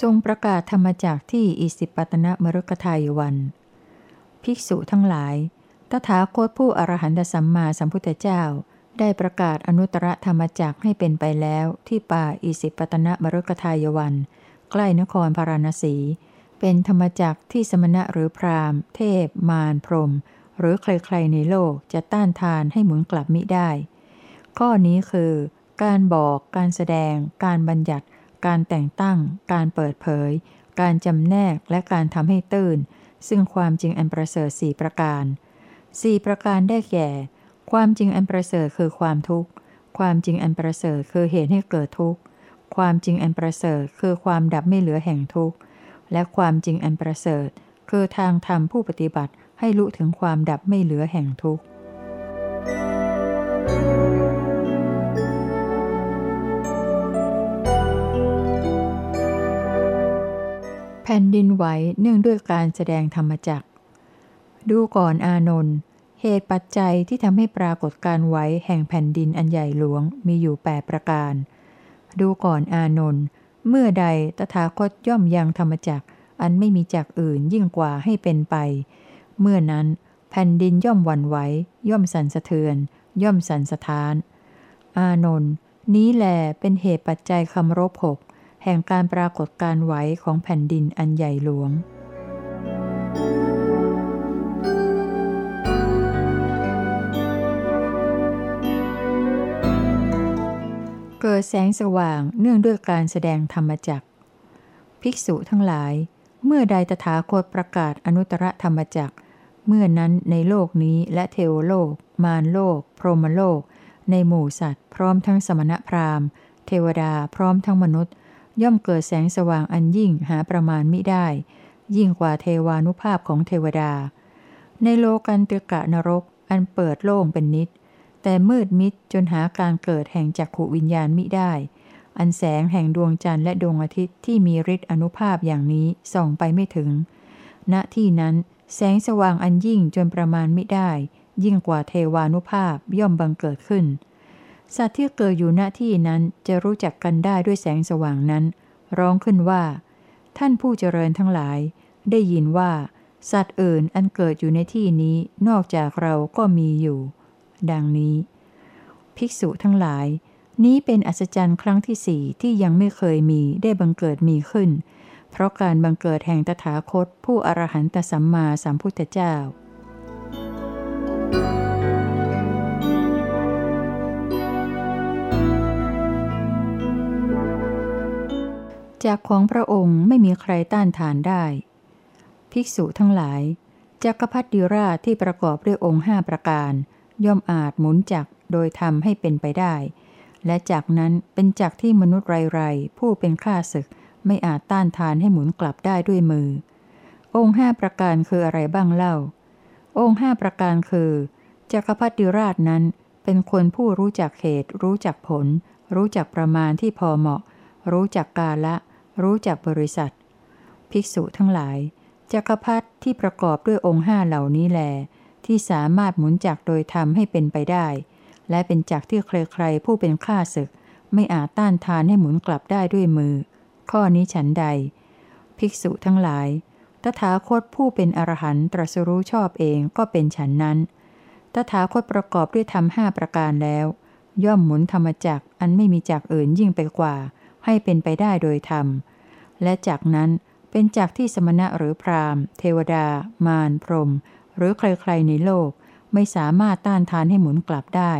ทรงประกาศธรรมจากที่อิสิปตนมรุกทายวัน ภิกษุทั้งหลาย ตถาคตผู้อรหันตสัมมาสัมพุทธเจ้า ได้ประกาศอนุตตรธรรมจักให้เป็นไปแล้วที่ป่าอิสิปตนมรุกทายวัน ใกล้นครพาราณสี เป็นธรรมจักที่สมณะหรือพราหมณ์ เทพ มาร พรหม หรือใครๆในโลกจะต้านทานให้หมุนกลับมิได้ ข้อนี้คือ การบอก การแสดง การบัญญัติ การแต่งตั้ง การเปิดเผย การจำแนกและการทำให้ตื่น ซึ่งความจริงอันประเสริฐสี่ประการสี่ประการได้แก่ ความจริงอันประเสริฐคือความทุกข์ ความจริงอันประเสริฐคือเหตุให้เกิดทุกข์ ความจริงอันประเสริฐคือความดับไม่เหลือแห่งทุกข์ และความจริงอันประเสริฐ คือทางธรรมผู้ปฏิบัติให้รู้ถึงความดับไม่เหลือแห่งทุกข์ แผ่นดินไหวเนื่องด้วยการแสดงธรรมจักดูก่อนอานนท์เหตุปัจจัยที่ทำให้ปรากฏการไหวแห่งแผ่นดินอันใหญ่หลวงมีอยู่แปประการ ดูก่อนอานนท์เมื่อใดตถาคตย่อมยังธรรมจักอันไม่มีจักอื่นยิ่งกว่าให้เป็นไป เมื่อนั้นแผ่นดินย่อมวันไหว ย่อมสั่นสะเทือน ย่อมสั่นสะท้าน อานนท์นี้แหลเป็นเหตุปัจจัยคำรบหก แห่งการปรากฏการไหวของแผ่นดินอันใหญ่หลวง เกิดแสงสว่างเนื่องด้วยการแสดงธรรมจักภิกษุทั้งหลาย เมื่อใดตถาคตประกาศอนุตตรธรรมจักเมื่อนั้นในโลกนี้และเทวโลก มารโลก พรหมโลก ในหมู่สัตว์ พร้อมทั้งสมณพราหมณ์ เทวดาพร้อมทั้งมนุษย์ ย่อมเกิดแสงสว่างอันยิ่งหาประมาณมิได้ ยิ่งกว่าเทวานุภาพของเทวดา ในโลกันตรกะนรกอันเปิดโล่งเป็นนิด แต่มืดมิดจนหาการเกิดแห่งจักขวิญญาณมิได้ อันแสงแห่งดวงจันทร์และดวงอาทิตย์ที่มีฤทธิ์อนุภาพอย่างนี้ส่องไปไม่ถึง ณที่นั้นแสงสว่างอันยิ่งจนประมาณม่ได้ ยิ่งกว่าเทวานุภาพย่อมบังเกิดขึ้น สัตว์ที่เกิดอยู่ณที่นั้นจะรู้จักกันได้ด้วยแสงสว่างนั้น ร้องขึ้นว่า ท่านผู้เจริญทั้งหลาย ได้ยินว่า สัตว์อื่นอันเกิดอยู่ในที่นี้นอกจากเราก็มีอยู่ ดังนี้ ภิกษุทั้งหลาย นี้เป็นอัศจรรย์ครั้งที่สี่ที่ยังไม่เคยมีได้บังเกิดมีขึ้น เพราะการบังเกิดแห่งตถาคต ผู้อรหันตสัมมาสัมพุทธเจ้า จากของพระองค์ไม่มีใครต้านทานได้ ภิกษุทั้งหลายจักรพรรดิราชที่ประกอบด้วยองค์ห้าประการ ย่อมอาจหมุนจักโดยทำให้เป็นไปได้ และจากนั้นเป็นจักที่มนุษย์ไรๆผู้เป็นข้าศึกไม่อาจต้านทานให้หมุนกลับได้ด้วยมือ องค์ห้าประการคืออะไรบ้างเล่า องค์ห้าประการคือจักรพรรดิราชนั้นเป็นคนผู้รู้จักเหตุ รู้จักผล รู้จักประมาณที่พอเหมาะ รู้จักกาละ รู้จักบริษัท ภิกษุทั้งหลาย จักรพรรดิที่ประกอบด้วยองค์ห้าเหล่านี้แล ที่สามารถหมุนจักโดยทำให้เป็นไปได้ และเป็นจักที่ใครๆผู้เป็นข้าศึก ไม่อาจต้านทานให้หมุนกลับได้ด้วยมือ ข้อนี้ฉันใด ภิกษุทั้งหลาย ตถาคตผู้เป็นอรหันตรัสรู้ชอบเองก็เป็นฉันนั้น ตถาคตประกอบด้วยธรรมห้าประการแล้ว ย่อมหมุนธรรมจักอันไม่มีจักอื่นยิ่งไปกว่าให้เป็นไปได้โดยธรรม และจากนั้นเป็นจักที่สมณะหรือพรามเทวดา มารพรม หรือใครๆในโลกไม่สามารถต้านทานให้หมุนกลับได้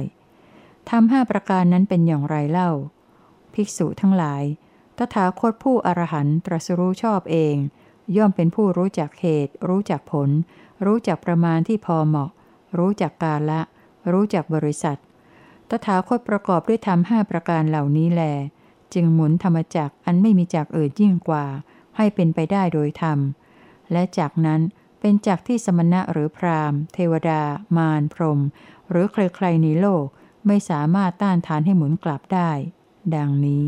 ทำห้าประการนั้นเป็นอย่างไรเล่า ภิกษุทั้งหลาย ตถาคตผู้อรหันตรัสรู้ชอบเอง ย่อมเป็นผู้รู้จักเหตุ รู้จักผล รู้จักประมาณที่พอเหมาะ รู้จักกาละ รู้จักบริษัท ตถาคตประกอบด้วยธรรมห้าประการเหล่านี้แล จึงหมุนธรรมจักอันไม่มีจักอื่นยิ่งกว่า ให้เป็นไปได้โดยธรรม และจากนั้นเป็นจักที่สมณะหรือพราหมณ์ เทวดา มารพรม หรือใครๆในโลกไม่สามารถต้านทานให้หมุนกลับได้ ดังนี้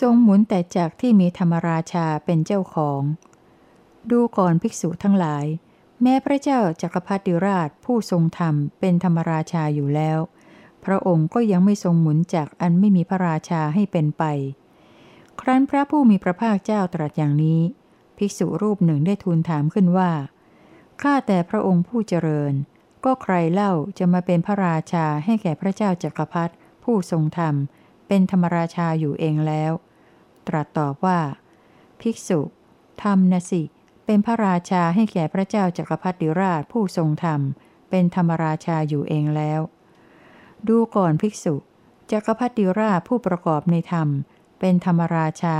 ทรงหมุนแต่จากที่มีธรรมราชาเป็นเจ้าของ ดูก่อนภิกษุทั้งหลาย แม้พระเจ้าจักรพรรดิราชผู้ทรงธรรมเป็นธรรมราชาอยู่แล้ว พระองค์ก็ยังไม่ทรงหมุนจากอันไม่มีพระราชาให้เป็นไป ครั้นพระผู้มีพระภาคเจ้าตรัสอย่างนี้ ภิกษุรูปหนึ่งได้ทูลถามขึ้นว่า ข้าแต่พระองค์ผู้เจริญ ก็ใครเล่าจะมาเป็นพระราชาให้แก่พระเจ้าจักรพรรดิผู้ทรงธรรม เป็นธรรมราชาอยู่เองแล้ว ตรัสตอบว่า ภิกษุธรรมนะสิเเป็นพระราชาให้แก่พระเจ้าจักรพรรดิราชผู้ทรงธรรม เป็นธรรมราชาอยู่เองแล้ว ดูก่อนภิกษุจักรพรรดิราชผู้ประกอบในธรรม เป็นธรรมราชา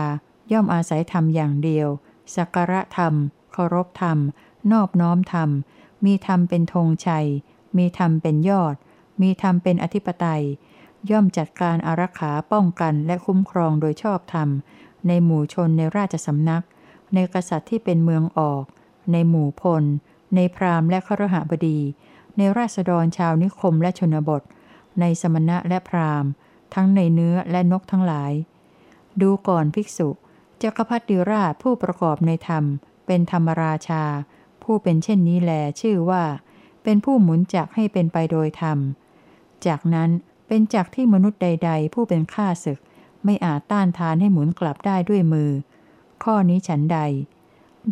ย่อมอาศัยธรรมอย่างเดียว สักการะธรรม เคารพธรรม นอบน้อมธรรม มีธรรมเป็นธงชัย มีธรรมเป็นยอด มีธรรมเป็นอธิปไตย ย่อมจัดการอารักขาป้องกันและคุ้มครองโดยชอบธรรม ในหมู่ชนในราชสำนัก ในกษัตริย์ที่เป็นเมืองออก ในหมู่พล ในพราหมณ์และขรหบดี ในราษฎรชาวนิคมและชนบท ในสมณะและพราหมณ์ ทั้งในเนื้อและนกทั้งหลาย ดูก่อนภิกษุจักรพรรดิราชผู้ประกอบในธรรม เป็นธรรมราชา ผู้เป็นเช่นนี้แลชื่อว่า เป็นผู้หมุนจักให้เป็นไปโดยธรรม จากนั้นเป็นจักที่มนุษย์ใด ๆ ผู้เป็นข้าศึก ไม่อาจต้านทานให้หมุนกลับได้ด้วยมือ ข้อนี้ฉันใด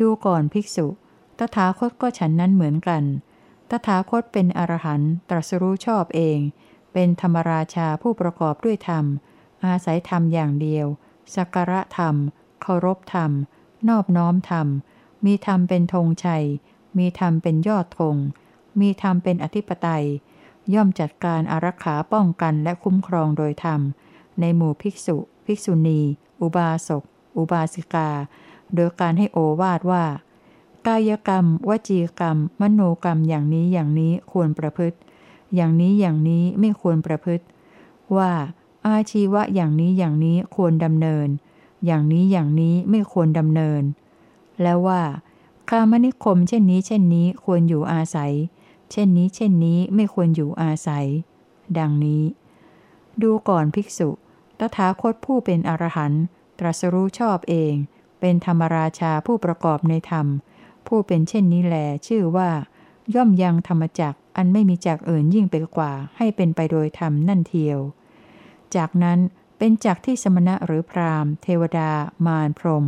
ดูก่อนภิกษุ ตถาคตก็ฉันนั้นเหมือนกัน ตถาคตเป็นอรหันต์ตรัสรู้ชอบเอง เป็นธรรมราชาผู้ประกอบด้วยธรรม อาศัยธรรมอย่างเดียว สักการะธรรม เคารพธรรม นอบน้อมธรรม มีธรรมเป็นธงชัย มีธรรมเป็นยอดธง มีธรรมเป็นอธิปไตย ย่อมจัดการอารักขาป้องกันและคุ้มครองโดยธรรม ในหมู่ภิกษุ ภิกษุณี อุบาสก อุบาสิกา โดยการให้โอวาดว่า กายกรรม วจีกรรม มโนกรรมอย่างนี้อย่างนี้ควรประพฤติ อย่างนี้อย่างนี้ไม่ควรประพฤติ ว่า อาชีวะอย่างนี้อย่างนี้ควรดำเนิน อย่างนี้อย่างนี้ไม่ควรดำเนิน แล้วว่าคามนิคมเช่นนี้เช่นนี้ควรอยู่อาศัย เช่นนี้เช่นนี้ไม่ควรอยู่อาศัย ดังนี้ ดูก่อนภิกษุ ตถาคตผู้เป็นอรหันต์ ตรัสรู้ชอบเอง เป็นธรรมราชาผู้ประกอบในธรรม ผู้เป็นเช่นนี้แล ชื่อว่า ย่อมยังธรรมจักอันไม่มีจักอื่นยิ่งไปกว่า ให้เป็นไปโดยธรรมนั่นเทียว จากนั้นเป็นจักที่สมณะหรือพราหมณ์ เทวดา มารพรม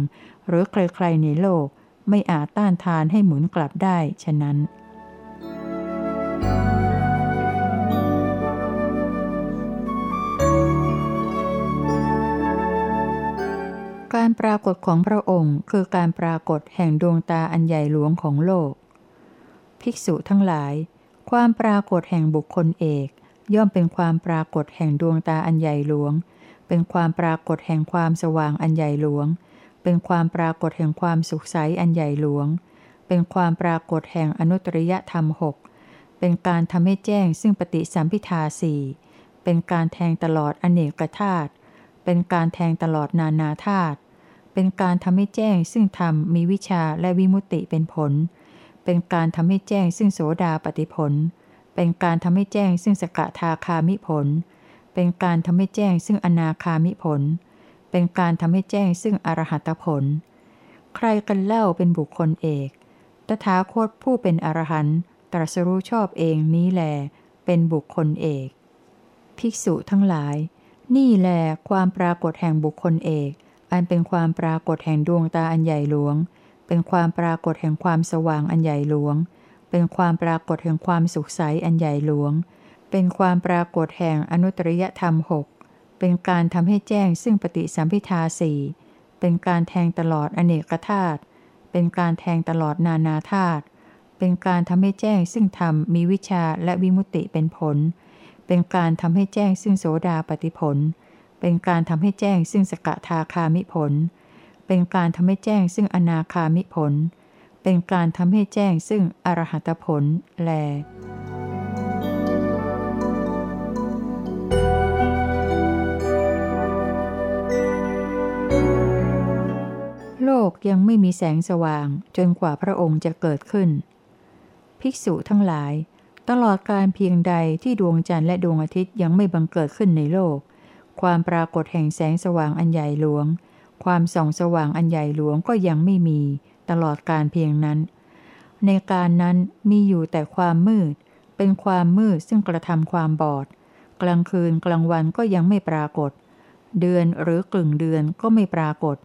หรือใครๆในโลก ไม่อาจต้านทานให้หมุนกลับได้ ฉะนั้น การปรากฏของพระองค์คือการปรากฏแห่งดวงตาอันใหญ่หลวงของโลก ภิกษุทั้งหลาย ความปรากฏแห่งบุคคลเอก ย่อมเป็นความปรากฏแห่งดวงตาอันใหญ่หลวง เป็นความปรากฏแห่งความสว่างอันใหญ่หลวง เป็นความปรากฏแห่งความสุขใสอันใหญ่หลวง เป็นความปรากฏแห่งอนุตริยธรรมหกเป็นการทำให้แจ้งซึ่งปฏิสัมพิทาสี่เป็นการแทงตลอดอเนกธาตุเป็นการแทงตลอดนานาธาตุ เป็นการทำให้แจ้งซึ่งธรรมมีวิชาและวิมุตติเป็นผล เป็นการทำให้แจ้งซึ่งโสดาปฏิผล เป็นการทำให้แจ้งซึ่งสกทาคามิผล เป็นการทำให้แจ้งซึ่งอนาคามิผล เป็นการทำให้แจ้งซึ่งอรหัตผล ใครกันเล่าเป็นบุคคลเอก ตถาคตผู้เป็นอรหันต์ตรัสรู้ชอบเองนี้แล เป็นบุคคลเอก ภิกษุทั้งหลาย นี่แลความปรากฏแห่งบุคคลเอก อันเป็นความปรากฏแห่งดวงตาอันใหญ่หลวง เป็นความปรากฏแห่งความสว่างอันใหญ่หลวง เป็นความปรากฏแห่งความสุขใสอันใหญ่หลวง เป็นความปรากฏแห่งอนุตริยธรรมหกเป็นการทำให้แจ้งซึ่งปฏิสัมพิทาสี่เป็นการแทงตลอดอเนกธาตุเป็นการแทงตลอดนานาธาตุเป็นการทำให้แจ้งซึ่งธรรมมีวิชาและวิมุตติเป็นผล เป็นการทำให้แจ้งซึ่งโสดาปฏิผล เป็นการทำให้แจ้งซึ่งสกทาคามิผล เป็นการทำให้แจ้งซึ่งอนาคามิผล เป็นการทำให้แจ้งซึ่งอรหัตผล แลโลกยังไม่มีแสงสว่างจนกว่าพระองค์จะเกิดขึ้น ภิกษุทั้งหลาย ตลอดการเพียงใดที่ดวงจันทร์และดวงอาทิตย์ยังไม่บังเกิดขึ้นในโลก ความปรากฏแห่งแสงสว่างอันใหญ่หลวง ความส่องสว่างอันใหญ่หลวงก็ยังไม่มี ตลอดการเพียงนั้น ในการนั้นมีอยู่แต่ความมืด เป็นความมืดซึ่งกระทำความบอด กลางคืนกลางวันก็ยังไม่ปรากฏ เดือนหรือกลึงเดือนก็ไม่ปรากฏ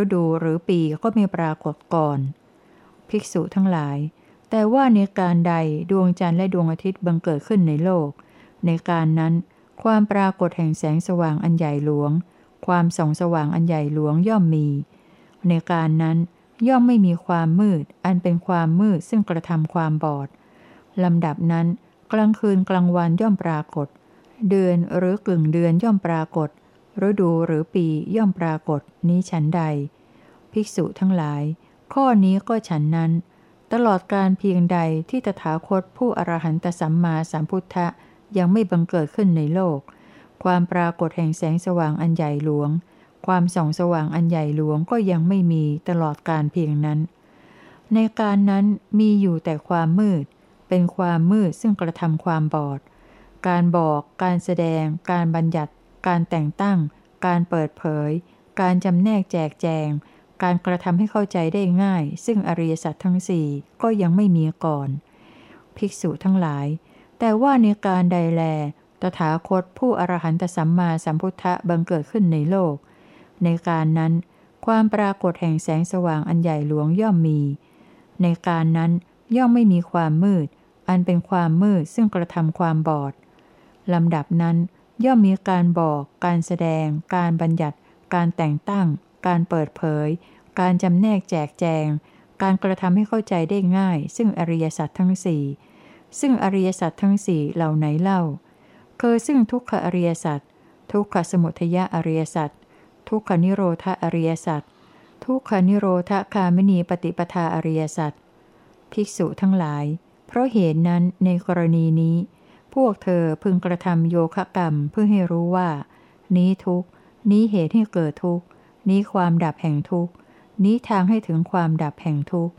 ฤดูหรือปีก็ไม่ปรากฏก่อน ภิกษุทั้งหลาย แต่ว่าในการใดดวงจันทร์และดวงอาทิตย์บังเกิดขึ้นในโลก ในการนั้น ความปรากฏแห่งแสงสว่างอันใหญ่หลวง ความส่องสว่างอันใหญ่หลวงย่อมมี ในการนั้นย่อมไม่มีความมืด อันเป็นความมืดซึ่งกระทำความบอดลำดับนั้น กลางคืนกลางวันย่อมปรากฏ เดือนหรือกึ่งเดือนย่อมปรากฏฤดูหรือปีย่อมปรากฏนี้ฉันใด ภิกษุทั้งหลาย ข้อนี้ก็ฉันนั้น ตลอดการเพียงใดที่ตถาคตผู้อรหันตสัมมาสัมพุทธะ ยังไม่บังเกิดขึ้นในโลก ความปรากฏแห่งแสงสว่างอันใหญ่หลวง ความส่องสว่างอันใหญ่หลวงก็ยังไม่มีตลอดการเพียงนั้น ในการนั้นมีอยู่แต่ความมืด เป็นความมืดซึ่งกระทำความบอด การบอก การแสดง การบัญญัติ การแต่งตั้ง การเปิดเผย การจำแนกแจกแจง การกระทำให้เข้าใจได้ง่าย ซึ่งอริยสัจทั้งสี่ก็ยังไม่มีก่อน ภิกษุทั้งหลาย แต่ว่าในการใดแล ตถาคตผู้อรหันตสัมมาสัมพุทธะบังเกิดขึ้นในโลก ในการนั้น ความปรากฏแห่งแสงสว่างอันใหญ่หลวงย่อมมี ในการนั้นย่อมไม่มีความมืด อันเป็นความมืดซึ่งกระทำความบอดลำดับนั้นย่อมมีการบอก การแสดง การบัญญัติ การแต่งตั้ง การเปิดเผย การจำแนกแจกแจง การกระทำให้เข้าใจได้ง่าย ซึ่งอริยสัจทั้งสี่ ซึ่งอริยสัจทั้งสี่เหล่าไหนเล่า คือซึ่งทุกขอริยสัจทุกขสมุทยอริยสัจทุกขนิโรธอริยสัจทุกขนิโรธคามนีปฏิปทาอริยสัจภิกษุทั้งหลาย เพราะเหตุนนั้นในกรณีนี้ พวกเธอพึงกระทำโยคะกรรมเพื่อให้รู้ว่า นี้ทุกนี้เหตุให้เกิดทุกนี้ความดับแห่งทุกนี้ทางให้ถึงความดับแห่งทุก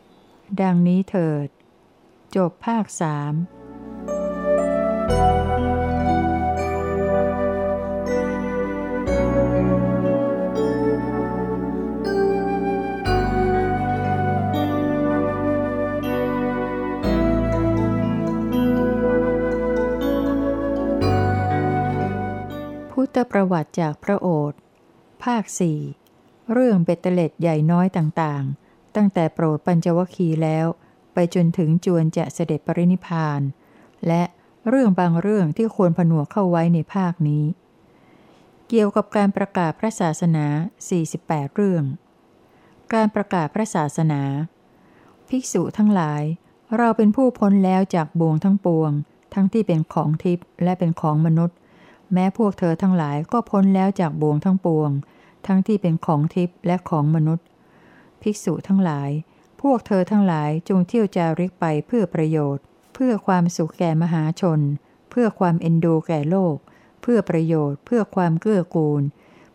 ดังนี้เถิด จบภาคสามพุทธประวัติจากพระโอษฐ์ภาคสี่เรื่องเบตเตเล็ดใหญ่น้อยต่างๆ ตั้งแต่โปรดปัญจวคีแล้ว ไปจนถึงจวนจะเสด็จปรินิพาน และเรื่องบางเรื่องที่ควรผนวกเข้าไว้ในภาคนี้ เกี่ยวกับการประกาศพระศาสนา 48 เรื่อง การประกาศพระศาสนา ภิกษุทั้งหลาย เราเป็นผู้พ้นแล้วจากบ่วงทั้งปวง ทั้งที่เป็นของทิพย์และเป็นของมนุษย์ แม้พวกเธอทั้งหลายก็พ้นแล้วจากบ่วงทั้งปวง ทั้งที่เป็นของทิพย์และของมนุษย์ ภิกษุทั้งหลาย วกเธอทั้งหลายจงเที่ยวจาริกไปเพื่อประโยชน์ เพื่อความสุขแก่มหาชน เพื่อความเอ็นดูแก่โลก เพื่อประโยชน์ เพื่อความเกื้อกูล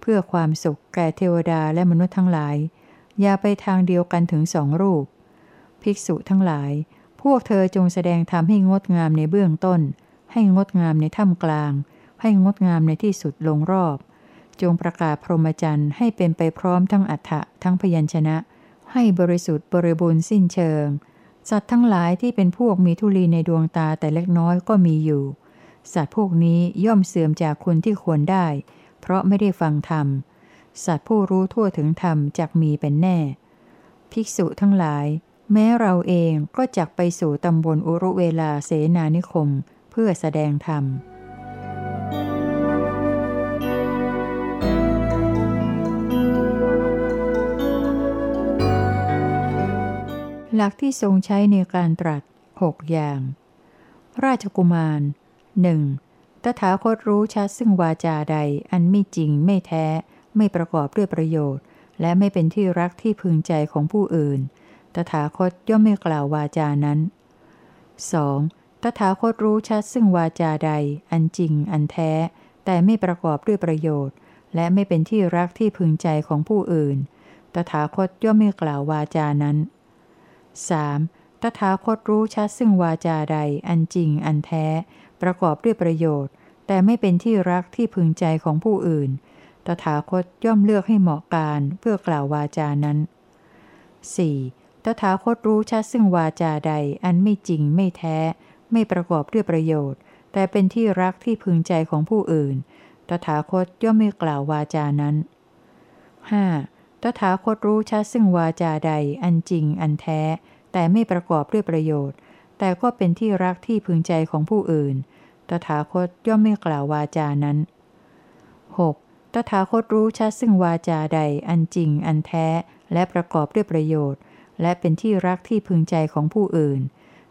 เพื่อความสุขแก่เทวดาและมนุษย์ทั้งหลาย อย่าไปทางเดียวกันถึงสองรูป ภิกษุทั้งหลาย พวกเธอจงแสดงธรรมให้งดงามในเบื้องต้น ให้งดงามในถ้ำกลาง ให้งดงามในที่สุดลงรอบ จงประกาศพรหมจรรย์ให้เป็นไปพร้อมทั้งอัฏฐะทั้งพยัญชนะ ให้บริสุทธิ์บริบูรณ์สิ้นเชิง สัตว์ทั้งหลายที่เป็นพวกมีทุลีในดวงตาแต่เล็กน้อยก็มีอยู่ สัตว์พวกนี้ย่อมเสื่อมจากคุณที่ควรได้ เพราะไม่ได้ฟังธรรม สัตว์ผู้รู้ทั่วถึงธรรมจักมีเป็นแน่ ภิกษุทั้งหลาย แม้เราเองก็จักไปสู่ตำบลอุรุเวลาเสนานิคม เพื่อแสดงธรรม หลักที่ทรงใช้ในการตรัสหกอย่าง ราชกุมารหนึ่งตถาคตรู้ชัดซึ่งวาจาใดอันไม่จริงไม่แท้ ไม่ประกอบด้วยประโยชน์ และไม่เป็นที่รักที่พึงใจของผู้อื่น ตถาคตย่อมไม่กล่าววาจานั้น 2. ตถาคตรู้ชัดซึ่งวาจาใด อันจริงอันแท้ แต่ไม่ประกอบด้วยประโยชน์ และไม่เป็นที่รักที่พึงใจของผู้อื่น ตถาคตย่อมไม่กล่าววาจานั้น 3. ตถาคตรู้ชัดซึ่งวาจาใดอันจริงอันแท้ ประกอบด้วยประโยชน์ แต่ไม่เป็นที่รักที่พึงใจของผู้อื่น ตถาคตย่อมเลือกให้เหมาะการเพื่อกล่าววาจานั้น 4. ตถาคตรู้ชัดซึ่งวาจาใดอันไม่จริงไม่แท้ ไม่ประกอบด้วยประโยชน์ แต่เป็นที่รักที่พึงใจของผู้อื่น ตถาคตย่อมไม่กล่าววาจานั้น 5. ตถาคตรู้ชัดซึ่งวาจาใดอันจริงอันแท้ แต่ไม่ประกอบด้วยประโยชน์ แต่ก็เป็นที่รักที่พึงใจของผู้อื่น ตถาคตย่อมไม่กล่าววาจานั้น 6. ตถาคตรู้ชัดซึ่งวาจาใดอันจริงอันแท้ และประกอบด้วยประโยชน์ และเป็นที่รักที่พึงใจของผู้อื่น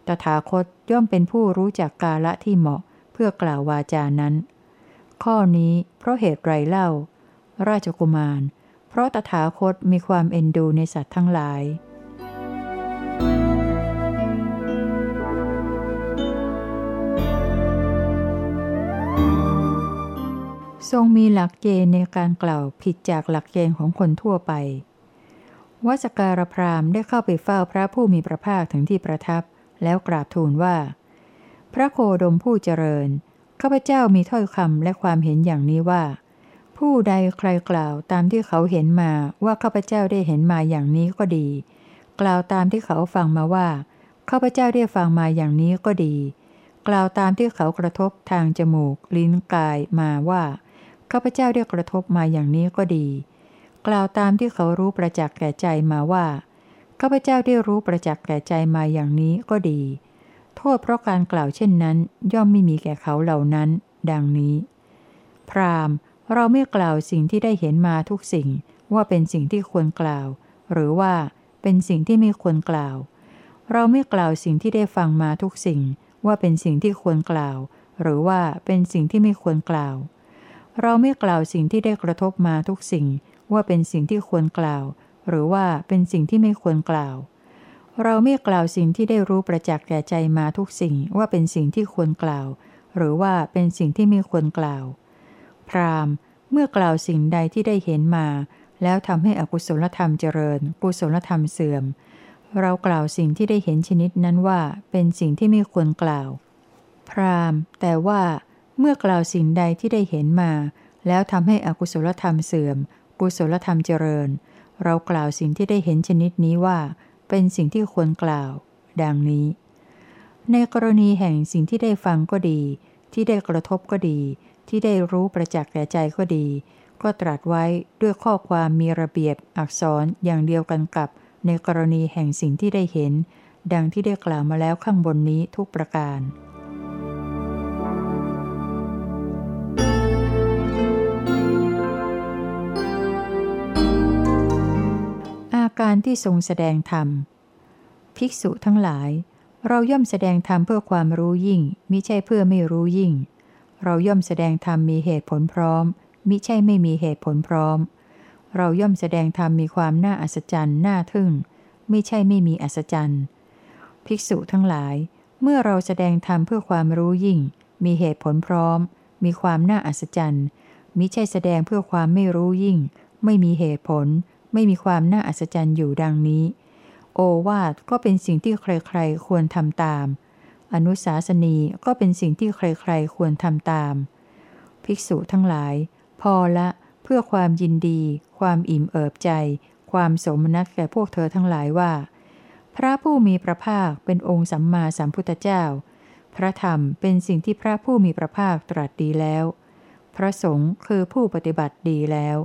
ตถาคตย่อมเป็นผู้รู้จักกาละที่เหมาะ เพื่อกล่าววาจานั้น ข้อนี้เพราะเหตุไรเล่า ราชกุมาร เพราะตถาคตมีความเอ็นดูในสัตว์ทั้งหลาย ทรงมีหลักเกณฑ์ในการกล่าวผิดจากหลักเกณฑ์ของคนทั่วไป วัสการพรามได้เข้าไปเฝ้าพระผู้มีพระภาคถึงที่ประทับ แล้วกราบทูลว่า พระโคดมผู้เจริญ ข้าพเจ้ามีถ้อยคำและความเห็นอย่างนี้ว่า ผู้ใดใครกล่าวตามที่เขาเห็นมาว่าข้าพเจ้าได้เห็นมาอย่างนี้ก็ดี กล่าวตามที่เขาฟังมาว่าข้าพเจ้าได้ฟังมาอย่างนี้ก็ดี กล่าวตามที่เขากระทบทางจมูก ลิ้นกายมาว่าข้าพเจ้าได้กระทบมาอย่างนี้ก็ดี กล่าวตามที่เขารู้ประจักษ์แก่ใจมาว่าข้าพเจ้าได้รู้ประจักษ์แก่ใจมาอย่างนี้ก็ดี โทษเพราะการกล่าวเช่นนั้น ย่อมไม่มีแก่เขาเหล่านั้น ดังนี้ พราม เราไม่กล่าวสิ่งที่ได้เห็นมาทุกสิ่งว่าเป็นสิ่งที่ควรกล่าว หรือว่าเป็นสิ่งที่ไม่ควรกล่าว เราไม่กล่าวสิ่งที่ได้ฟังมาทุกสิ่ง ว่าเป็นสิ่งที่ควรกล่าว หรือว่าเป็นสิ่งที่ไม่ควรกล่าว เราไม่กล่าวสิ่งที่ได้กระทบมาทุกสิ่ง ว่าเป็นสิ่งที่ควรกล่าว หรือว่าเป็นสิ่งที่ไม่ควรกล่าว เราไม่กล่าวสิ่งที่ได้รู้ประจักษ์แก่ใจมาทุกสิ่ง ว่าเป็นสิ่งที่ควรกล่าว หรือว่าเป็นสิ่งที่ไม่ควรกล่าว พรามเมื่อกล่าวสิ่งใดที่ได้เห็นมา แล้วทำให้อกุศลธรรมเจริญ กุศลธรรมเสื่อม เรากล่าวสิ่งที่ได้เห็นชนิดนั้นว่าเป็นสิ่งที่ไม่ควรกล่าว พรามแต่ว่าเมื่อกล่าวสิ่งใดที่ได้เห็นมา แล้วทำให้อกุศลธรรมเสื่อม กุศลธรรมเจริญ เรากล่าวสิ่งที่ได้เห็นชนิดนี้ว่า เป็นสิ่งที่ควรกล่าว ดังนี้ ในกรณีแห่งสิ่งที่ได้ฟังก็ดี ที่ได้กระทบก็ดี ที่ได้รู้ประจักษ์แก่ใจก็ดี ก็ตรัสไว้ด้วยข้อความมีระเบียบอักษรอย่างเดียวกันกับ ในกรณีแห่งสิ่งที่ได้เห็น ดังที่ได้กล่าวมาแล้วข้างบนนี้ทุกประการการที่ทรงแสดงธรรม ภิกษุทั้งหลาย เราย่อมแสดงธรรมเพื่อความรู้ยิ่งมิใช่เพื่อไม่รู้ยิ่ง เราย่อมแสดงธรรมมีเหตุผลพร้อม มิใช่ไม่มีเหตุผลพร้อม เราย่อมแสดงธรรมมีความน่าอัศจรรย์น่าทึ่ง ไม่ใช่ไม่มีอัศจรรย์ ภิกษุทั้งหลาย เมื่อเราแสดงธรรมเพื่อความรู้ยิ่ง มีเหตุผลพร้อม มีความน่าอัศจรรย์ มิใช่แสดงเพื่อความไม่รู้ยิ่ง ไม่มีเหตุผล ไม่มีความน่าอัศจรรย์อยู่ดังนี้ โอวาทก็เป็นสิ่งที่ใครๆควรทำตาม อนุสาสนีก็เป็นสิ่งที่ใครๆควรทำตาม ภิกษุทั้งหลาย พอละเพื่อความยินดี ความอิ่มเอิบใจ ความสมนัตแก่พวกเธอทั้งหลายว่า พระผู้มีพระภาคเป็นองค์สัมมาสัมพุทธเจ้า พระธรรมเป็นสิ่งที่พระผู้มีพระภาคตรัสดีแล้ว พระสงฆ์คือผู้ปฏิบัติดีแล้ว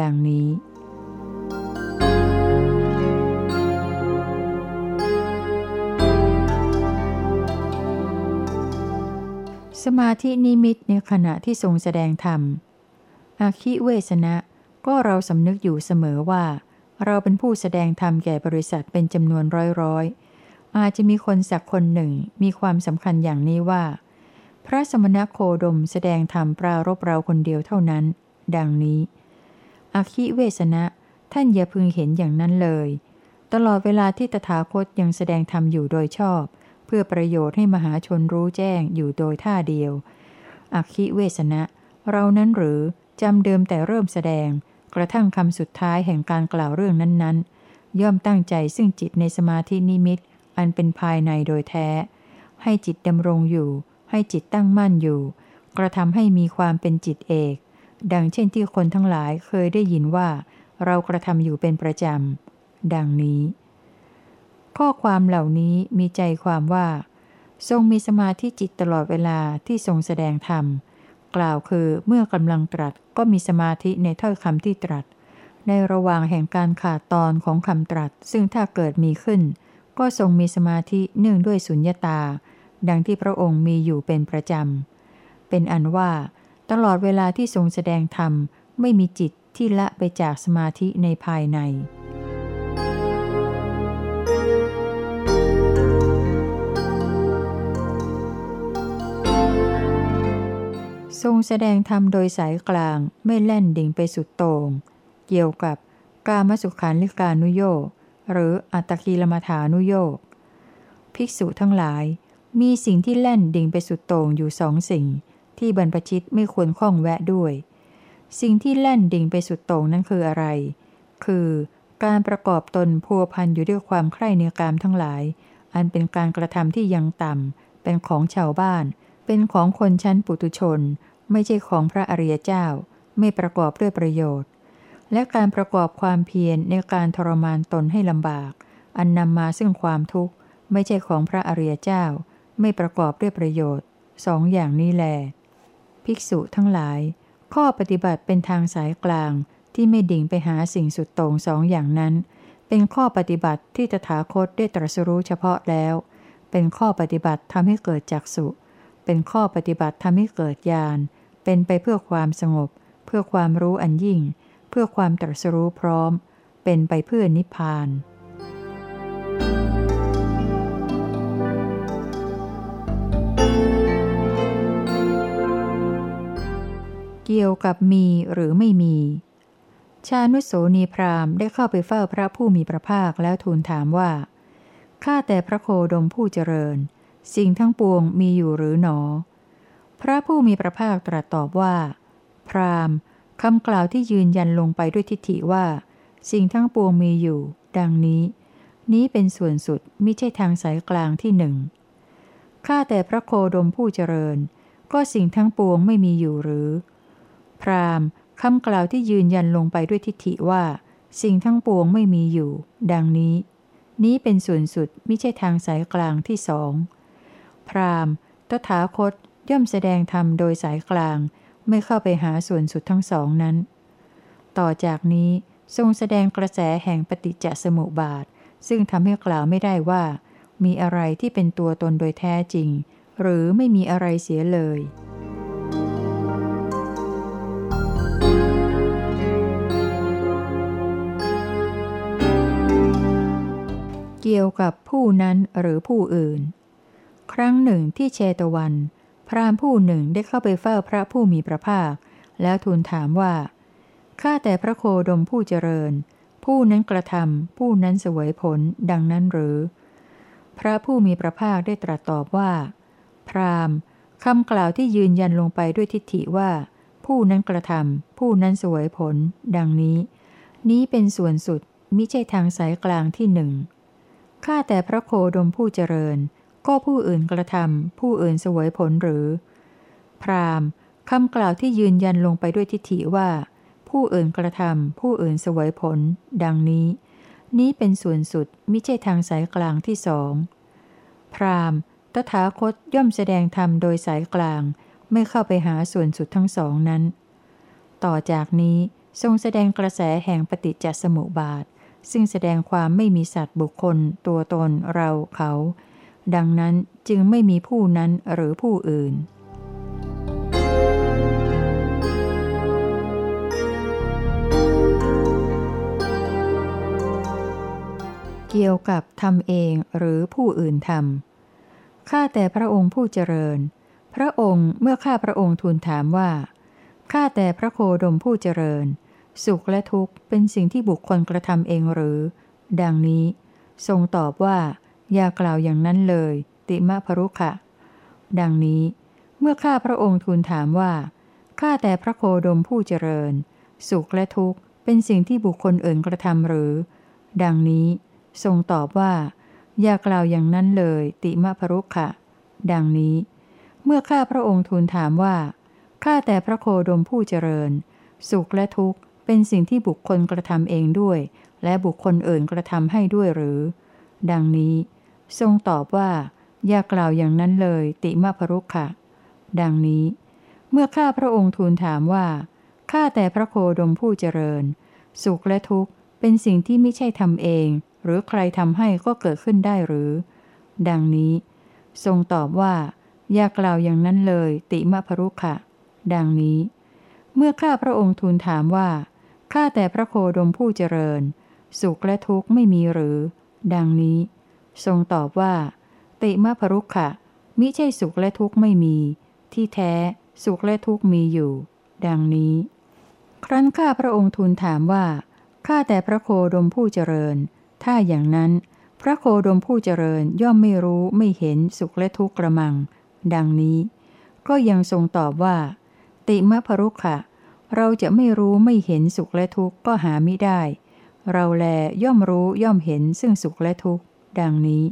ดังนี้ สมาธินิมิตในขณะที่ทรงแสดงธรรม อาคิเวสนะ ก็เราสำนึกอยู่เสมอว่า เราเป็นผู้แสดงธรรมแก่บริษัทเป็นจำนวนร้อยร้อยอาจจะมีคนสักคนหนึ่งมีความสำคัญอย่างนี้ว่า พระสมณโคดมแสดงธรรมปรารบเราคนเดียวเท่านั้น ดังนี้ อาคิเวสนะ ท่านอย่าพึงเห็นอย่างนั้นเลย ตลอดเวลาที่ตถาคตยังแสดงธรรมอยู่โดยชอบ พื่อประโยชน์ให้มหาชนรู้แจ้งอยู่โดยท่าเดียว อักขิเวสนะ เรานั้นหรือจำเดิมแต่เริ่มแสดง กระทั่งคำสุดท้ายแห่งการกล่าวเรื่องนั้นๆ ย่อมตั้งใจซึ่งจิตในสมาธินิมิต อันเป็นภายในโดยแท้ ให้จิตดำรงอยู่ ให้จิตตั้งมั่นอยู่ กระทำให้มีความเป็นจิตเอก ดังเช่นที่คนทั้งหลายเคยได้ยินว่า เรากระทำอยู่เป็นประจำ ดังนี้ ข้อความเหล่านี้มีใจความว่า ทรงมีสมาธิจิตตลอดเวลาที่ทรงแสดงธรรม กล่าวคือเมื่อกำลังตรัสก็มีสมาธิในถ้อยคำที่ตรัส ในระหว่างแห่งการขาดตอนของคำตรัส ซึ่งถ้าเกิดมีขึ้น ก็ทรงมีสมาธิเนื่องด้วยสุญญตา ดังที่พระองค์มีอยู่เป็นประจำ เป็นอันว่า ตลอดเวลาที่ทรงแสดงธรรมไม่มีจิตที่ละไปจากสมาธิในภายใน ทรงแสดงธรรมโดยสายกลางไม่แล่นดิ่งไปสุดโตง่งเกี่ยวกับกามสุขานิการนุโยกหรืออัตกีลมฐานุโยกภิกษุทั้งหลาย มีสิ่งที่แล่นดิ่งไปสุดโต่งอยู่สองสิ่ง ที่บรรพชิตไม่ควรข้องแวะด้วย สิ่งที่แล่นดิ่งไปสุดโต่งนั้นคืออะไร คือการประกอบตนพัวพันอยู่ด้วยความใคร่ในกามทั้งหลาย อันเป็นการกระทำที่ยังต่ำเป็นของชาวบ้าน เป็นของคนชั้นปุตุชน ไม่ใช่ของพระอริยเจ้า ไม่ประกอบด้วยประโยชน์ และการประกอบความเพียรในการทรมานตนให้ลำบาก อันนำมาซึ่งความทุกข์ ไม่ใช่ของพระอริยเจ้า ไม่ประกอบด้วยประโยชน์สองอย่างนี้แล ภิกษุทั้งหลาย ข้อปฏิบัติเป็นทางสายกลางที่ไม่ดิ่งไปหาสิ่งสุดโต่งสองอย่างนั้น เป็นข้อปฏิบัติที่ตถาคตได้ตรัสรู้เฉพาะแล้ว เป็นข้อปฏิบัติทำให้เกิดจักสุเป็นข้อปฏิบัติทำให้เกิดญาณ เป็นไปเพื่อความสงบ เพื่อความรู้อันยิ่ง เพื่อความตรัสรู้พร้อม เป็นไปเพื่อนิพพาน เกี่ยวกับมีหรือไม่มี ชานุโสนีพรามได้เข้าไปเฝ้าพระผู้มีพระภาคแล้วทูลถามว่า ข้าแต่พระโคดมผู้เจริญ สิ่งทั้งปวงมีอยู่หรือหนอ พระผู้มีพระภาคตรัสตอบว่า พราหม์คำกล่าวที่ยืนยันลงไปด้วยทิฏฐิว่า สิ่งทั้งปวงมีอยู่ ดังนี้ นี้เป็นส่วนสุดมิใช่ทางสายกลางที่หนึ่งข้าแต่พระโคดมผู้เจริญ ก็สิ่งทั้งปวงไม่มีอยู่หรือ พราหม์คำกล่าวที่ยืนยันลงไปด้วยทิฏฐิว่า สิ่งทั้งปวงไม่มีอยู่ ดังนี้ นี้เป็นส่วนสุดมิใช่ทางสายกลางที่สองพราหม์ตถาคต ย่อมแสดงธรรมโดยสายกลาง ไม่เข้าไปหาส่วนสุดทั้งสองนั้น ต่อจากนี้ทรงแสดงกระแสแห่งปฏิจจสมุปบาท ซึ่งทำให้กล่าวไม่ได้ว่า มีอะไรที่เป็นตัวตนโดยแท้จริง หรือไม่มีอะไรเสียเลยเกี่ยวกับผู้นั้นหรือผู้อื่น ครั้งหนึ่งที่เชตวัน พราหมณ์ผู้หนึ่งได้เข้าไปเฝ้าพระผู้มีพระภาค แล้วทูลถามว่า ข้าแต่พระโคดมผู้เจริญ ผู้นั้นกระทำผู้นั้นเสวยผลดังนั้นหรือ พระผู้มีพระภาคได้ตรัสตอบว่า พราหมณ์คำกล่าวที่ยืนยันลงไปด้วยทิฏฐิว่า ผู้นั้นกระทำผู้นั้นเสวยผล ดังนี้ นี้เป็นส่วนสุดมิใช่ทางสายกลางที่หนึ่งข้าแต่พระโคดมผู้เจริญ ก็ผู้อื่นกระทำผู้อื่นสวยผลหรือ พรามคำกล่าวที่ยืนยันลงไปด้วยทิฏฐิว่า ผู้อื่นกระทำผู้อื่นสวยผล ดังนี้ นี้เป็นส่วนสุดมิใช่ทางสายกลางที่สอง พรามตถาคตย่อมแสดงธรรมโดยสายกลาง ไม่เข้าไปหาส่วนสุดทั้งสองนั้น ต่อจากนี้ทรงแสดงกระแสแห่งปฏิจจสมุปบาท ซึ่งแสดงความไม่มีสัตว์บุคคล ตัวตนเราเขา ดังนั้นจึงไม่มีผู้นั้นหรือผู้อื่น เกี่ยวกับทำเองหรือผู้อื่นทำข้าแต่พระองค์ผู้เจริญ พระองค์เมื่อข้าพระองค์ทูลถามว่า ข้าแต่พระโคดมผู้เจริญ สุขและทุกข์เป็นสิ่งที่บุคคลกระทำเองหรือ ดังนี้ ทรงตอบว่า อย่ากล่าวอย่างนั้นเลย ติมะพรุขะ ดังนี้ เมื่อข้าพระองค์ทูลถามว่า ข้าแต่พระโคดมผู้เจริญ สุขและทุกข์เป็นสิ่งที่บุคคลอื่นกระทำหรือ ดังนี้ ทรงตอบว่า อย่ากล่าวอย่างนั้นเลย ติมะพรุขะ ดังนี้ เมื่อข้าพระองค์ทูลถามว่า ข้าแต่พระโคดมผู้เจริญ สุขและทุกข์เป็นสิ่งที่บุคคลกระทำเองด้วย และบุคคลอื่นกระทำให้ด้วยหรือ ดังนี้ ทรงตอบว่า อย่ากล่าวอย่างนั้นเลย ติมาพรุขะ ดังนี้ เมื่อข้าพระองค์ทูลถามว่า ข้าแต่พระโคดมผู้เจริญ สุขและทุกข์เป็นสิ่งที่ไม่ใช่ทำเอง หรือใครทำให้ก็เกิดขึ้นได้หรือ ดังนี้ ทรงตอบว่า อย่ากล่าวอย่างนั้นเลย ติมาพรุขะ ดังนี้ เมื่อข้าพระองค์ทูลถามว่า ข้าแต่พระโคดมผู้เจริญ สุขและทุกข์ไม่มีหรือ ดังนี้ ทรงตอบว่า ติมาพรุขะมิใช่สุขและทุกข์ไม่มี ที่แท้สุขและทุกข์มีอยู่ ดังนี้ ครั้นข้าพระองค์ทูลถามว่าข้าแต่พระโคดมผู้เจริญ ถ้าอย่างนั้นพระโคดมผู้เจริญย่อมไม่รู้ไม่เห็นสุขและทุกข์กระมัง ดังนี้ ก็ยังทรงตอบว่า ติมะพรุขะ เราจะไม่รู้ไม่เห็นสุขและทุกข์ก็หาไม่ได้ เราแลย่อมรู้ย่อมเห็นซึ่งสุขและทุกข์ ดังนี้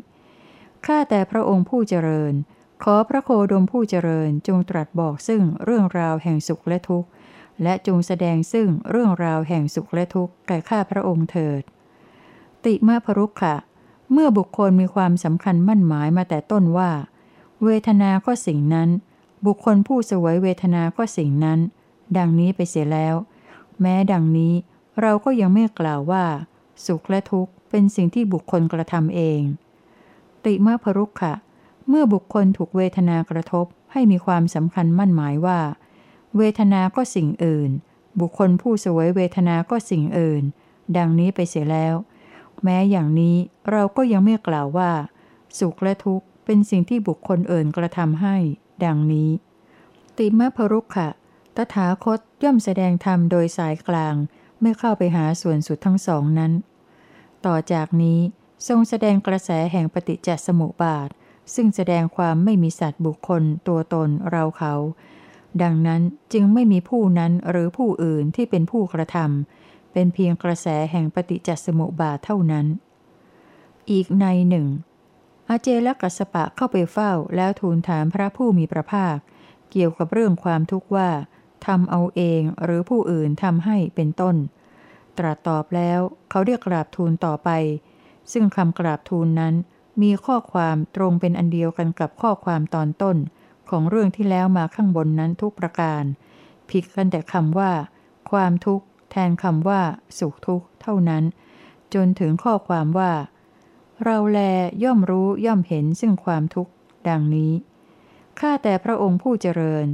ข้าแต่พระองค์ผู้เจริญ ขอพระโคดมผู้เจริญจงตรัสบอกซึ่งเรื่องราวแห่งสุขและทุกข์ และจงแสดงซึ่งเรื่องราวแห่งสุขและทุกข์แก่ข้าพระองค์เถิด ติมาพรุขะ เมื่อบุคคลมีความสำคัญมั่นหมายมาแต่ต้นว่า เวทนาก็สิ่งนั้น บุคคลผู้สวยเวทนาก็สิ่งนั้น ดังนี้ไปเสียแล้ว แม้ดังนี้เราก็ยังไม่กล่าวว่า สุขและทุกข์ เป็นสิ่งที่บุคคลกระทำเอง ติมาพรุขะ เมื่อบุคคลถูกเวทนากระทบให้มีความสำคัญมั่นหมายว่า เวทนาก็สิ่งอื่น บุคคลผู้สวยเวทนาก็สิ่งอื่น ดังนี้ไปเสียแล้ว แม้อย่างนี้เราก็ยังไม่กล่าวว่า สุขและทุกข์เป็นสิ่งที่บุคคลอื่นกระทำให้ ดังนี้ ติมะพรุขะ ตถาคตย่อมแสดงธรรมโดยสายกลาง ไม่เข้าไปหาส่วนสุดทั้งสองนั้น ต่อจากนี้ทรงแสดงกระแสแห่งปฏิจจสมุปบาท ซึ่งแสดงความไม่มีสัตว์บุคคล ตัวตนเราเขา ดังนั้นจึงไม่มีผู้นั้นหรือผู้อื่นที่เป็นผู้กระทำเป็นเพียงกระแสแห่งปฏิจจสมุปบาทเท่านั้น อีกในหนึ่งอาเจลกัสสปะเข้าไปเฝ้าแล้วทูลถามพระผู้มีพระภาค เกี่ยวกับเรื่องความทุกข์ว่าทำเอาเองหรือผู้อื่นทำให้เป็นต้น ตรัสตอบแล้วเขาเรียกกราบทูลต่อไป ซึ่งคำกราบทูลนั้นมีข้อความตรงเป็นอันเดียวกันกับข้อความตอนต้น ของเรื่องที่แล้วมาข้างบนนั้นทุกประการ ผิดกันแต่คำว่า ความทุกข์ แทนคำว่า สุขทุกข์เท่านั้น จนถึงข้อความว่า เราแลย่อมรู้ย่อมเห็นซึ่งความทุกข์ ดังนี้ข้าแต่พระองค์ผู้เจริญ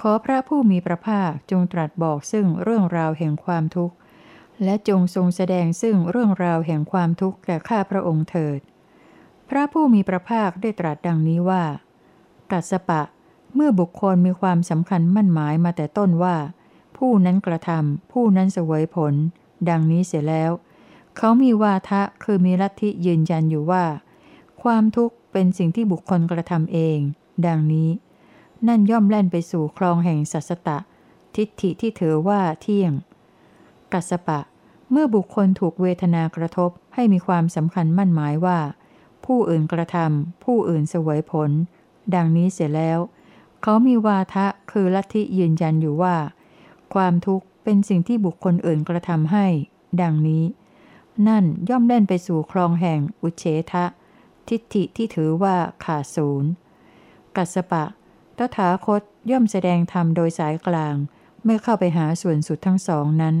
ขอพระผู้มีพระภาคจงตรัสบอกซึ่งเรื่องราวแห่งความทุกข์ และจงทรงแสดงซึ่งเรื่องราวแห่งความทุกข์แก่ข้าพระองค์เถิด พระผู้มีพระภาคได้ตรัสดังนี้ว่ากัสปะ เมื่อบุคคลมีความสำคัญมั่นหมายมาแต่ต้นว่า ผู้นั้นกระทำผู้นั้นเสวยผล ดังนี้เสียแล้ว เขามีวาทะคือมีลัทธิยืนยันอยู่ว่า ความทุกข์เป็นสิ่งที่บุคคลกระทำเอง ดังนี้ นั่นย่อมแล่นไปสู่คลองแห่งสัสตะ ทิฏฐิที่เถือว่าเที่ยง กัสปะ เมื่อบุคคลถูกเวทนากระทบให้มีความสำคัญมั่นหมายว่า ผู้อื่นกระทำผู้อื่นเสวยผล ดังนี้เสียแล้ว เขามีวาทะคือลัทธิยืนยันอยู่ว่า ความทุกข์เป็นสิ่งที่บุคคลอื่นกระทำให้ ดังนี้ นั่นย่อมเล่นไปสู่คลองแห่งอุเฉทะ ทิฏฐิที่ถือว่าขาดศูนย์กัสสปะตถาคตย่อมแสดงธรรมโดยสายกลาง ไม่เข้าไปหาส่วนสุดทั้งสองนั้น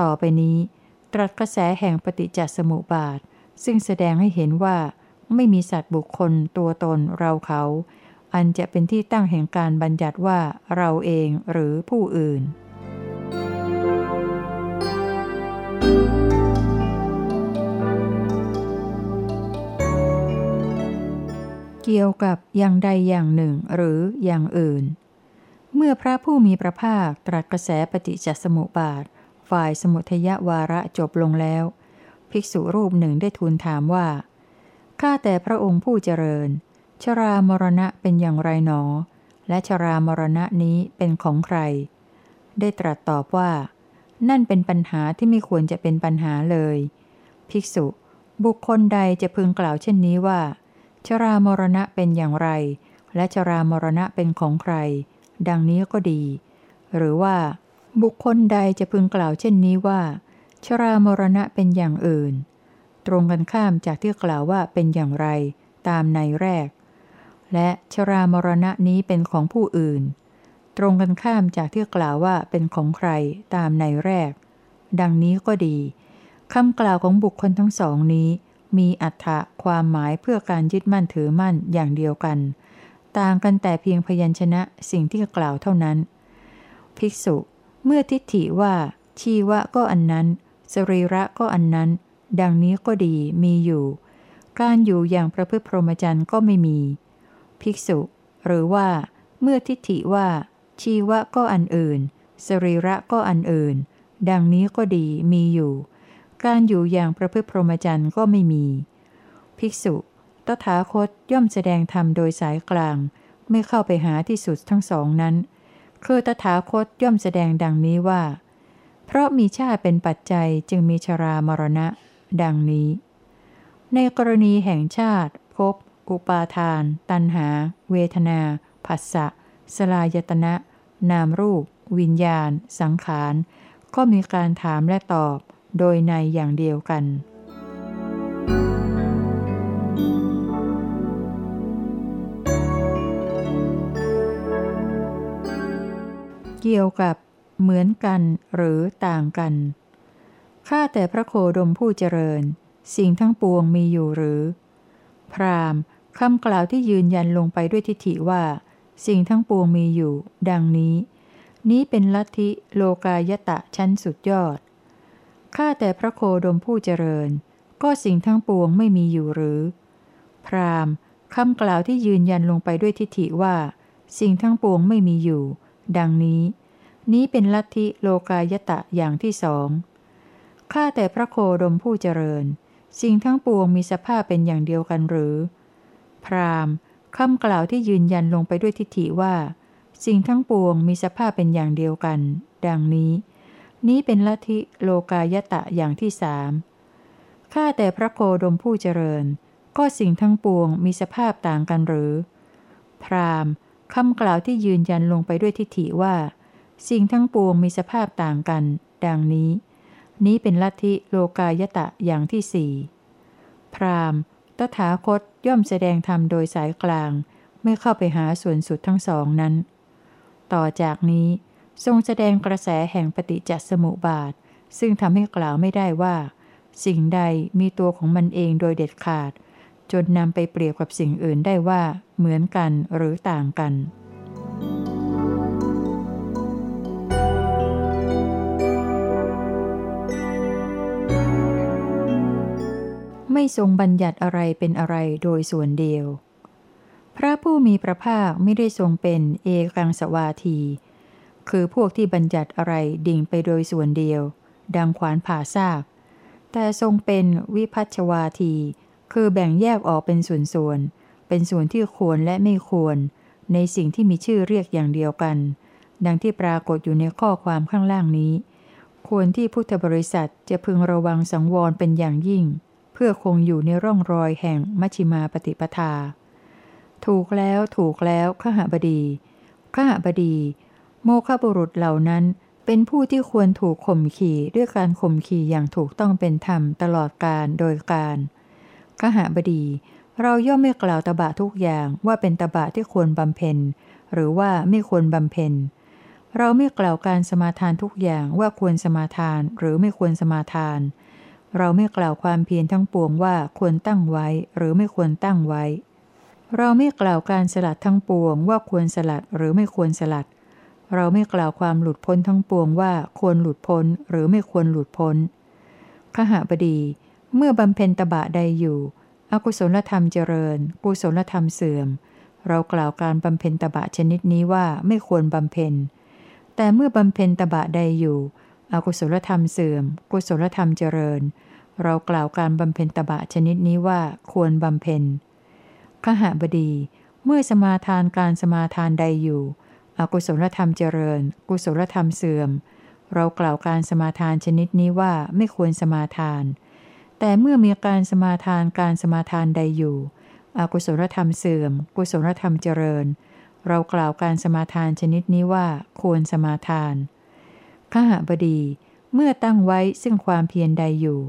ต่อไปนี้ ตรัสกระแสแห่งปฏิจจสมุปบาท ซึ่งแสดงให้เห็นว่า ไม่มีสัตว์บุคคลตัวตนเราเขา อันจะเป็นที่ตั้งแห่งการบัญญัติว่าเราเองหรือผู้อื่น เกี่ยวกับอย่างใดอย่างหนึ่งหรืออย่างอื่นเมื่อพระผู้มีพระภาคตรัสกระแสปฏิจจสมุปบาท ฝ่ายสมุทยวาระจบลงแล้ว ภิกษุรูปหนึ่งได้ทูลถามว่า ข้าแต่พระองค์ผู้เจริญ ชรามรณะเป็นอย่างไรหนอ และชรามรณะนี้เป็นของใคร ได้ตรัสตอบว่า นั่นเป็นปัญหาที่ไม่ควรจะเป็นปัญหาเลย ภิกษุ บุคคลใดจะพึงกล่าวเช่นนี้ว่า ชรามรณะเป็นอย่างไร และชรามรณะเป็นของใคร ดังนี้ก็ดี หรือว่า บุคคลใดจะพึงกล่าวเช่นนี้ว่า ชรามรณะเป็นอย่างอื่น ตรงกันข้ามจากที่กล่าวว่าเป็นอย่างไร ตามในแรก และชรามรณะนี้เป็นของผู้อื่น ตรงกันข้ามจากที่กล่าวว่าเป็นของใครตามในแรก ดังนี้ก็ดีคำกล่าวของบุคคลทั้งสองนี้ มีอัตถะความหมายเพื่อการยึดมั่นถือมั่นอย่างเดียวกัน ต่างกันแต่เพียงพยัญชนะสิ่งที่กล่าวเท่านั้น ภิกษุ เมื่อทิฏฐิว่าชีวะก็อันนั้น สรีระก็อันนั้น ดังนี้ก็ดีมีอยู่ การอยู่อย่างประพฤติพรหมจรรย์ก็ไม่มี ภิกษุ หรือว่า เมื่อทิฏฐิว่า ชีวะก็อันอื่น สรีระก็อันอื่น ดังนี้ก็ดีมีอยู่ การอยู่อย่างประพฤติพรหมจรรย์ก็ไม่มี ภิกษุ ตถาคตย่อมแสดงธรรมโดยสายกลาง ไม่เข้าไปหาที่สุดทั้งสองนั้น คือตถาคตย่อมแสดงดังนี้ว่า เพราะมีชาติเป็นปัจจัยจึงมีชรามรณะ ดังนี้ ในกรณีแห่งชาติภพอุปาทาน ตันหา เวทนาผัสสะสลายตนะ นามรูป วิญญาณ สังขาร ก็มีการถามและตอบ โดยในอย่างเดียวกัน เกี่ยวกับเหมือนกันหรือต่างกัน ข้าแต่พระโคดมผู้เจริญ สิ่งทั้งปวงมีอยู่หรือ พรามคำกล่าวที่ยืนยันลงไปด้วยทิฏฐิว่า สิ่งทั้งปวงมีอยู่ ดังนี้ นี้เป็นลัทธิโลกายตะชั้นสุดยอด ข้าแต่พระโคดมผู้เจริญ ก็สิ่งทั้งปวงไม่มีอยู่หรือ พรามคำกล่าวที่ยืนยันลงไปด้วยทิฏฐิว่า สิ่งทั้งปวงไม่มีอยู่ ดังนี้ นี้เป็นลัทธิโลกายตะอย่างที่สองข้าแต่พระโคดมผู้เจริญ สิ่งทั้งปวงมีสภาพเป็นอย่างเดียวกันหรือ พรามคำกล่าวที่ยืนยันลงไปด้วยทิฏฐิว่า สิ่งทั้งปวงมีสภาพเป็นอย่างเดียวกัน ดังนี้ นี้เป็นลัทธิโลกายตะอย่างที่สามข้าแต่พระโคดมผู้เจริญ ก็สิ่งทั้งปวงมีสภาพต่างกันหรือ พราม คำกล่าวที่ยืนยันลงไปด้วยทิฏฐิว่า สิ่งทั้งปวงมีสภาพต่างกัน ดังนี้ นี้เป็นลัทธิโลกายตะอย่างที่สี่พรามตถาคตย่อมแสดงธรรมโดยสายกลาง ไม่เข้าไปหาส่วนสุดทั้งสองนั้น ต่อจากนี้ ทรงแสดงกระแสแห่งปฏิจจสมุปบาท ซึ่งทำให้กล่าวไม่ได้ว่า สิ่งใดมีตัวของมันเองโดยเด็ดขาด จนนำไปเปรียบกับสิ่งอื่นได้ว่าเหมือนกันหรือต่างกัน ไม่ทรงบัญญัติอะไรเป็นอะไรโดยส่วนเดียว พระผู้มีพระภาคไม่ได้ทรงเป็นเอกังสวาที คือพวกที่บัญญัติอะไรดิ่งไปโดยส่วนเดียว ดังขวานผ่าซาก แต่ทรงเป็นวิพัชวาที คือแบ่งแยกออกเป็นส่วนๆ เป็นส่วนที่ควรและไม่ควร ในสิ่งที่มีชื่อเรียกอย่างเดียวกัน ดังที่ปรากฏอยู่ในข้อความข้างล่างนี้ ควรที่พุทธบริษัทจะพึงระวังสังวรเป็นอย่างยิ่ง เพื่อคงอยู่ในร่องรอยแห่งมัชฌิมาปฏิปทา ถูกแล้วถูกแล้วขหบดีขหบดี โมฆะบุรุษเหล่านั้นเป็นผู้ที่ควรถูกข่มขี่ด้วยการข่มขี่อย่างถูกต้องเป็นธรรมตลอดการโดยการ ขหบดี เราย่อมไม่กล่าวตบะทุกอย่างว่าเป็นตบะที่ควรบำเพ็ญ หรือว่าไม่ควรบำเพ็ญ เราไม่กล่าวการสมาทานทุกอย่างว่าควรสมาทานหรือไม่ควรสมาทาน เราไม่กล่าวความเพียรทั้งปวงว่าควรตั้งไว้ หรือไม่ควรตั้งไว้ เราไม่กล่าวการสลัดทั้งปวง ว่าควรสลัดหรือไม่ควรสลัด เราไม่กล่าวความหลุดพ้นทั้งปวงว่าควรหลุดพ้นหรือไม่ควรหลุดพ้นขหบดี เมื่อบำเพ็ญตบะใดอยู่ อกุศลธรรมเจริญ กุศลธรรมเสื่อม เรากล่าวการบำเพ็ญตบะชนิดนี้ว่าไม่ควรบำเพ็ญ แต่เมื่อบำเพ็ญตบะใดอยู่ อกุศลธรรมเสื่อม กุศลธรรมเจริญ เรากล่าวการบำเพ็ญตบะชนิดนี้ว่าควรบำเพ็ญขหบดี เมื่อสมาทานการสมาทานใดอยู่ อกุศลธรรมเจริญ กุศลธรรมเสื่อม เรากล่าวการสมาทานชนิดนี้ว่าไม่ควรสมาทาน แต่เมื่อมีการสมาทานการสมาทานใดอยู่ อกุศลธรรมเสื่อม กุศลธรรมเจริญ เรากล่าวการสมาทานชนิดนี้ว่าควรสมาทานขหบดี เมื่อตั้งไว้ซึ่งความเพียรใดอยู่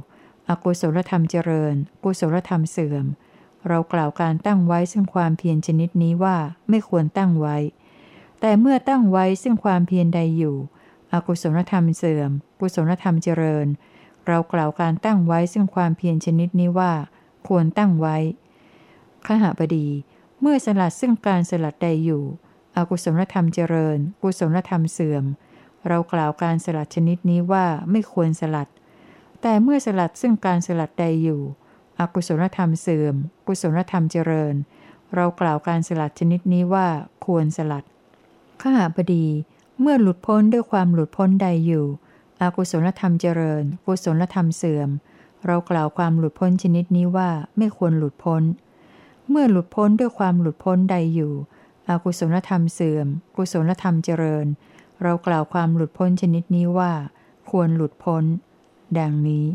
อกุศลธรรมเจริญ กุศลธรรมเสื่อม เรากล่าวการตั้งไว้ซึ่งความเพียรชนิดนี้ว่าไม่ควรตั้งไว้ แต่เมื่อตั้งไว้ซึ่งความเพียรใดอยู่ อกุศลธรรมเสื่อม กุศลธรรมเจริญ เรากล่าวการตั้งไว้ซึ่งความเพียรชนิดนี้ว่า ควรตั้งไว้ ขหบดี เมื่อสลัดซึ่งการสลัดใดอยู่อกุศลธรรมเจริญ กุศลธรรมเสื่อม เรากล่าวการสลัดชนิดนี้ว่าไม่ควรสลัด แต่เมื่อสลัดซึ่งการสลัดใดอยู่ อกุศลธรรมเสื่อม กุศลธรรมเจริญ เรากล่าวการสลัดชนิดนี้ว่าควรสลัดขหบดี เมื่อหลุดพ้นด้วยความหลุดพ้นใดอยู่ อกุศลธรรมเจริญ กุศลธรรมเสื่อม เรากล่าวความหลุดพ้นชนิดนี้ว่าไม่ควรหลุดพ้น เมื่อหลุดพ้นด้วยความหลุดพ้นใดอยู่อกุศลธรรมเสื่อม กุศลธรรมเจริญ เรากล่าวความหลุดพ้นชนิดนี้ว่า ควรหลุดพ้น ดังนี้